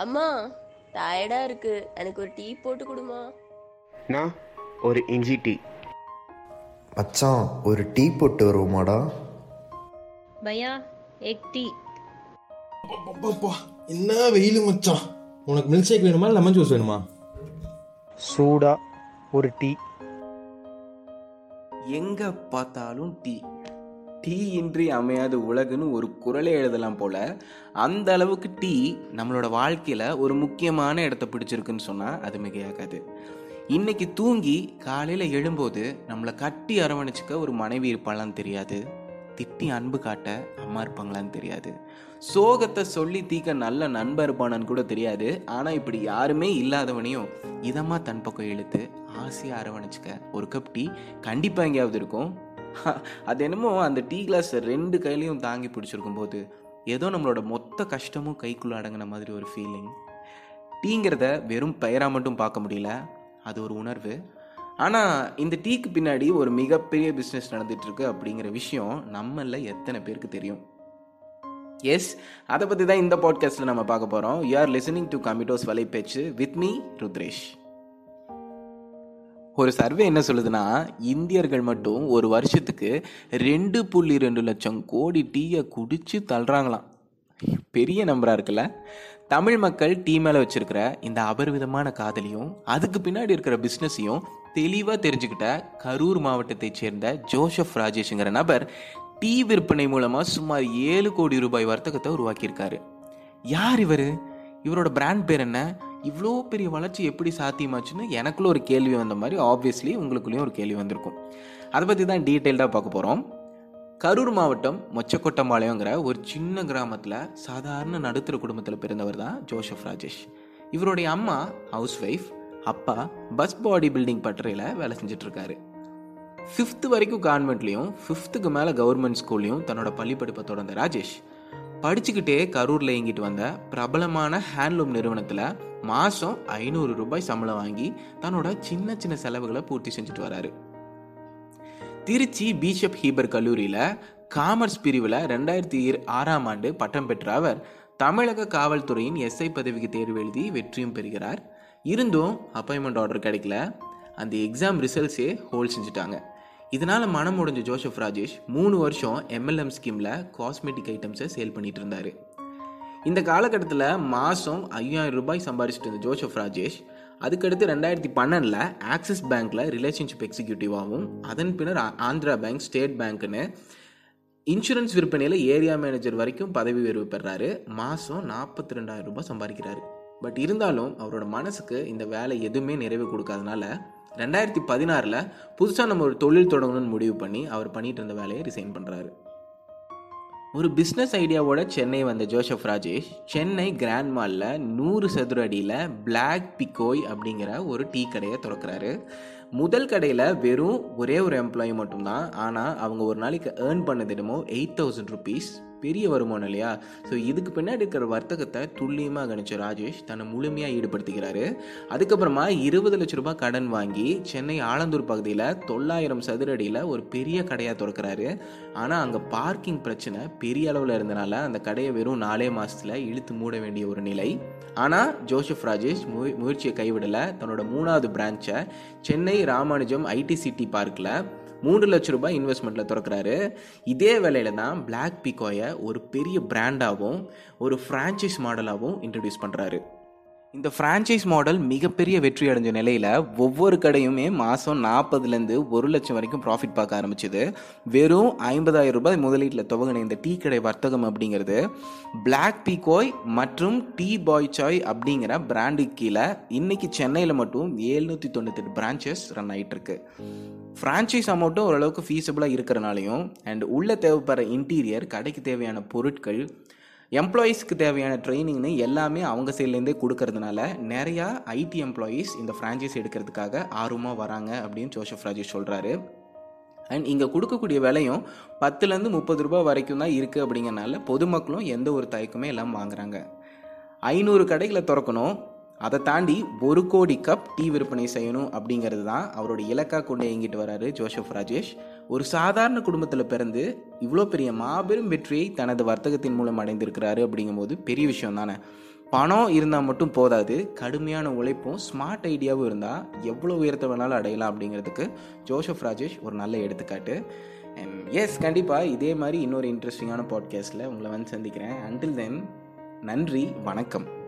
அம்மா டயர்டா இருக்கு. எனக்கு ஒரு டீ போட்டு கொடுமா. நான் ஒரு இஞ்சி டீ. மச்சான் ஒரு டீ போட்டு வருவோமாடா. பையா எக் டீ. அப்பப்பா என்ன வெயில் மச்சான்? உனக்கு மில்க் ஷேக் வேணுமா லெமன் ஜூஸ் வேணுமா? சூடா ஒரு டீ. எங்க பார்த்தாலும் டீ. டீ இன்றி அமையாத உலகுன்னு ஒரு குரலே எழுதலாம் போல அந்த அளவுக்கு டீ நம்மளோட வாழ்க்கையில் ஒரு முக்கியமான இடத்த பிடிச்சிருக்குன்னு சொன்னால் அது மிகையாகாது. இன்னைக்கு தூங்கி காலையில் எழும்போது நம்மளை கட்டி அரவணைச்சிக்க ஒரு மனைவி இருப்பாளான்னு தெரியாது. திட்டி அன்பு காட்ட அம்மா இருப்பாங்களான்னு தெரியாது. சோகத்தை சொல்லி தீக்க நல்ல நண்பர் இருப்பானான்னு கூட தெரியாது. ஆனால் இப்படி யாருமே இல்லாதவனையும் இதமாக தன் பக்கம் இழுத்து ஆசையாக அரவணைச்சிக்க ஒரு கப் டீ கண்டிப்பாக எங்கேயாவது இருக்கும். அது என்னமோ அந்த டீ கிளாஸ் ரெண்டு கையிலையும் தாங்கி பிடிச்சிருக்கும் போது ஏதோ நம்மளோட மொத்த கஷ்டமும் கைக்குள்ளே அடங்கின மாதிரி ஒரு ஃபீலிங் டீங்கிறத வெறும் பெயராக மட்டும் பார்க்க முடியல. அது ஒரு உணர்வு. ஆனால் இந்த டீக்கு பின்னாடி ஒரு மிகப்பெரிய பிஸ்னஸ் நடந்துகிட்ருக்கு அப்படிங்கிற விஷயம் நம்மள எத்தனை பேருக்கு தெரியும். எஸ் அதை பற்றி தான் இந்த பாட்காஸ்ட்டில் நம்ம பார்க்க போகிறோம் யூ ஆர் லிசனிங் டு கமிட்டோஸ் வலை பேச்சு வித் மீ ருத்ரேஷ் ஒரு சர்வே என்ன சொல்லுதுன்னா இந்தியர்கள் மட்டும் ஒரு வருஷத்துக்கு ரெண்டு புள்ளி ரெண்டு லட்சம் கோடி டீயை குடித்து தள்ளுறாங்களாம். பெரிய நம்பராக இருக்குல்ல? தமிழ் மக்கள் டீ மேலே வச்சுருக்கிற இந்த அபரிவிதமான காதலியும் அதுக்கு பின்னாடி இருக்கிற பிஸ்னஸையும் தெளிவாக தெரிஞ்சுக்கிட்ட கரூர் மாவட்டத்தைச் சேர்ந்த ஜோசப் ராஜேஷ்ங்கிற நபர் டீ விற்பனை மூலமாக சுமார் ஏழு கோடி ரூபாய் வர்த்தகத்தை உருவாக்கியிருக்காரு. யார் இவர்? இவரோட பிராண்ட் பேர் என்ன? இவ்வளோ பெரிய வளர்ச்சி எப்படி சாத்தியமாச்சுன்னு எனக்குள்ள ஒரு கேள்வி வந்த மாதிரி ஆப்வியஸ்லி உங்களுக்குள்ளேயும் ஒரு கேள்வி வந்திருக்கும். அதை பற்றி தான் டீட்டெயில்டாக பார்க்க போகிறோம் கரூர் மாவட்டம் மொச்சக்கொட்டம்பாளையங்கிற ஒரு சின்ன கிராமத்தில் சாதாரண நடுத்தர குடும்பத்தில் பிறந்தவர் தான் ஜோசப் ராஜேஷ். இவருடைய அம்மா ஹவுஸ் ஒய்ஃப் அப்பா பஸ் பாடி பில்டிங் பட்டறையில் வேலை செஞ்சிட்ருக்காரு. ஃபிஃப்த்து வரைக்கும் கான்வென்ட்லேயும் ஃபிஃப்த்துக்கு மேலே கவர்மெண்ட் ஸ்கூல்லையும் தன்னோட பள்ளி படிப்பை தொடர்ந்த ராஜேஷ். படிச்சுக்கிட்டே கரூரில் இயங்கிட்டு வந்த பிரபலமான ஹேண்ட்லூம் நிறுவனத்தில் மாதம் ஐநூறு ரூபாய் சம்பளம் வாங்கி தன்னோட சின்ன சின்ன செலவுகளை பூர்த்தி செஞ்சுட்டு வராரு. திருச்சி பிஷப் ஹீபர் கல்லூரியில் காமர்ஸ் பிரிவில் ரெண்டாயிரத்தி ஆறாம் ஆண்டு பட்டம் பெற்ற அவர் தமிழக காவல்துறையின் எஸ்ஐ பதவிக்கு தேர்வு எழுதி வெற்றியும் பெறுகிறார். இருந்தும் அப்பாயின்மெண்ட் ஆர்டர் கிடைக்கல. அந்த எக்ஸாம் ரிசல்ட்ஸே ஹோல்ட் செஞ்சுட்டாங்க. இதனால் மனம் உடைஞ்ச ஜோசப் ராஜேஷ் மூணு வருஷம் எம்எல்எம் ஸ்கீமில் காஸ்மெட்டிக் ஐட்டம்ஸை சேல் பண்ணிட்டு இருந்தார். இந்த காலகட்டத்தில் மாதம் ஐயாயிரம் ரூபாய் சம்பாதிச்சிட்டு இருந்த ஜோசப் ராஜேஷ் அதுக்கடுத்து ரெண்டாயிரத்தி பன்னெண்டில் ஆக்சிஸ் பேங்க்கில் ரிலேஷன்ஷிப் எக்ஸிக்யூட்டிவாகவும் அதன் பின்னர் ஆந்திரா பேங்க் ஸ்டேட் பேங்க்னு இன்சூரன்ஸ் விற்பனையில் ஏரியா மேனேஜர் வரைக்கும் பதவி உயர்வு பெறாரு. மாதம் நாற்பத்தி ரெண்டாயிரம் ரூபாய் சம்பாதிக்கிறாரு. பட் இருந்தாலும் அவரோட மனசுக்கு இந்த வேலை எதுவுமே நிறைவு கொடுக்காதனால ரெண்டாயிரத்தி பதினாறில் புதுசாக நம்ம ஒரு தொழில் தொடங்கணும்னு முடிவு பண்ணி அவர் பண்ணிட்டு இருந்த வேலையை ரிசைன் பண்ணுறாரு ஒரு பிஸ்னஸ் ஐடியாவோட சென்னை வந்த ஜோசப் ராஜேஷ் சென்னை கிராண்ட் மாலில் நூறு சதுர அடியில் பிளாக் பிகோய் அப்படிங்கிற ஒரு டீ கடையை திறக்கிறாரு. முதல் கடையில் வெறும் ஒரே ஒரு எம்ப்ளாயி மட்டும்தான் ஆனால் அவங்க ஒரு நாளைக்கு ஏர்ன் பண்ணது என்னமோ எயிட் தௌசண்ட் ருபீஸ் பெரிய வருமானம் இல்லையா? ஸோ இதுக்கு பின்னாடி இருக்கிற வர்த்தகத்தை துல்லியமாக கணிச்ச ராஜேஷ் தன்னை முழுமையாக ஈடுபடுத்திக்கிறாரு. அதுக்கப்புறமா இருபது லட்ச ரூபாய் கடன் வாங்கி சென்னை ஆலந்தூர் பகுதியில் தொள்ளாயிரம் சதுர அடியில் ஒரு பெரிய கடையாக திறக்கிறாரு. ஆனால் அங்கே பார்க்கிங் பிரச்சனை பெரிய அளவில் இருந்தனால அந்த கடையை வெறும் நாலே மாதத்தில் இழுத்து மூட வேண்டிய ஒரு நிலை. ஆனால் ஜோசப் ராஜேஷ் முயற்சியை கைவிடலை. தன்னோட மூணாவது பிரான்ச்சை சென்னை ராமானுஜம் ஐடி சிட்டி பார்க்கில் மூன்று லட்சம் ரூபாய் இன்வெஸ்ட்மெண்ட்டில் திறக்கிறாரு. இதே வேலையில் தான் பிளாக் பிகோயை ஒரு பெரிய பிராண்டாகவும் ஒரு ஃப்ரான்ச்சைஸ் மாடலாகவும் இன்ட்ரடியூஸ் பண்ணுறாரு இந்த ஃப்ரான்ச்சைஸ் மாடல் மிகப்பெரிய வெற்றி அடைஞ்ச நிலையில் ஒவ்வொரு கடையுமே மாதம் நாற்பதுலேருந்து ஒரு லட்சம் வரைக்கும் ப்ராஃபிட் பார்க்க ஆரம்பிச்சது. வெறும் ஐம்பதாயிரம் ரூபாய் முதலீட்டில் துவங்கின இந்த டீ கடை வர்த்தகம் அப்படிங்கிறது பிளாக் பீகோய் மற்றும் டீ பாய் சாய் அப்படிங்கிற பிராண்டுக்கு கீழே இன்னைக்கு சென்னையில் மட்டும் ஏழ்நூற்றி தொண்ணூத்தெட்டு பிரான்ச்சஸ் ரன் ஆகிட்டுருக்கு ஃப்ரான்ச்சைஸ் அமௌண்ட்டும் ஓரளவுக்கு ஃபீஸபிளாக இருக்கிறனாலையும் அண்ட் உள்ளே தேவைப்படுற இன்டீரியர் கடைக்கு தேவையான பொருட்கள் எம்ப்ளாயீஸ்க்கு தேவையான ட்ரைனிங்னு எல்லாமே அவங்க சைட்லேருந்தே கொடுக்கறதுனால நிறையா ஐடி எம்ப்ளாயீஸ் இந்த ஃப்ரான்ச்சைஸ் எடுக்கிறதுக்காக ஆர்வமாக வராங்க அப்படின்னு ஜோசப் ராஜேஷ் சொல்கிறாரு அண்ட் இங்கே கொடுக்கக்கூடிய விலையும் பத்துலேருந்து முப்பது ரூபாய் வரைக்கும் தான் இருக்குது அப்படிங்கறனால பொதுமக்களும் எந்த ஒரு தயக்கமே எல்லாம் வாங்குறாங்க. ஐநூறு கடைகளை திறக்கணும். அதை தாண்டி ஒரு கோடி கப் டீ விற்பனை செய்யணும் அப்படிங்கிறது தான் அவரோட இலக்காக கொண்டு இயங்கிட்டு வராரு ஜோசப் ராஜேஷ். ஒரு சாதாரண குடும்பத்தில் பிறந்து இவ்வளோ பெரிய மாபெரும் வெற்றியை தனது வர்த்தகத்தின் மூலம் அடைந்திருக்கிறாரு அப்படிங்கும்போது பெரிய விஷயம் தானே. பணம் இருந்தால் மட்டும் போதாது கடுமையான உழைப்பும் ஸ்மார்ட் ஐடியாவும் இருந்தால் எவ்வளோ உயரத்தை வேணாலும் அடையலாம் அப்படிங்கிறதுக்கு ஜோசப் ராஜேஷ் ஒரு நல்ல எடுத்துக்காட்டு. எஸ் கண்டிப்பாக இதே மாதிரி இன்னொரு இன்ட்ரெஸ்டிங்கான பாட்காஸ்ட்டில் உங்களை வந்து சந்திக்கிறேன். அண்டில் தென் நன்றி வணக்கம்.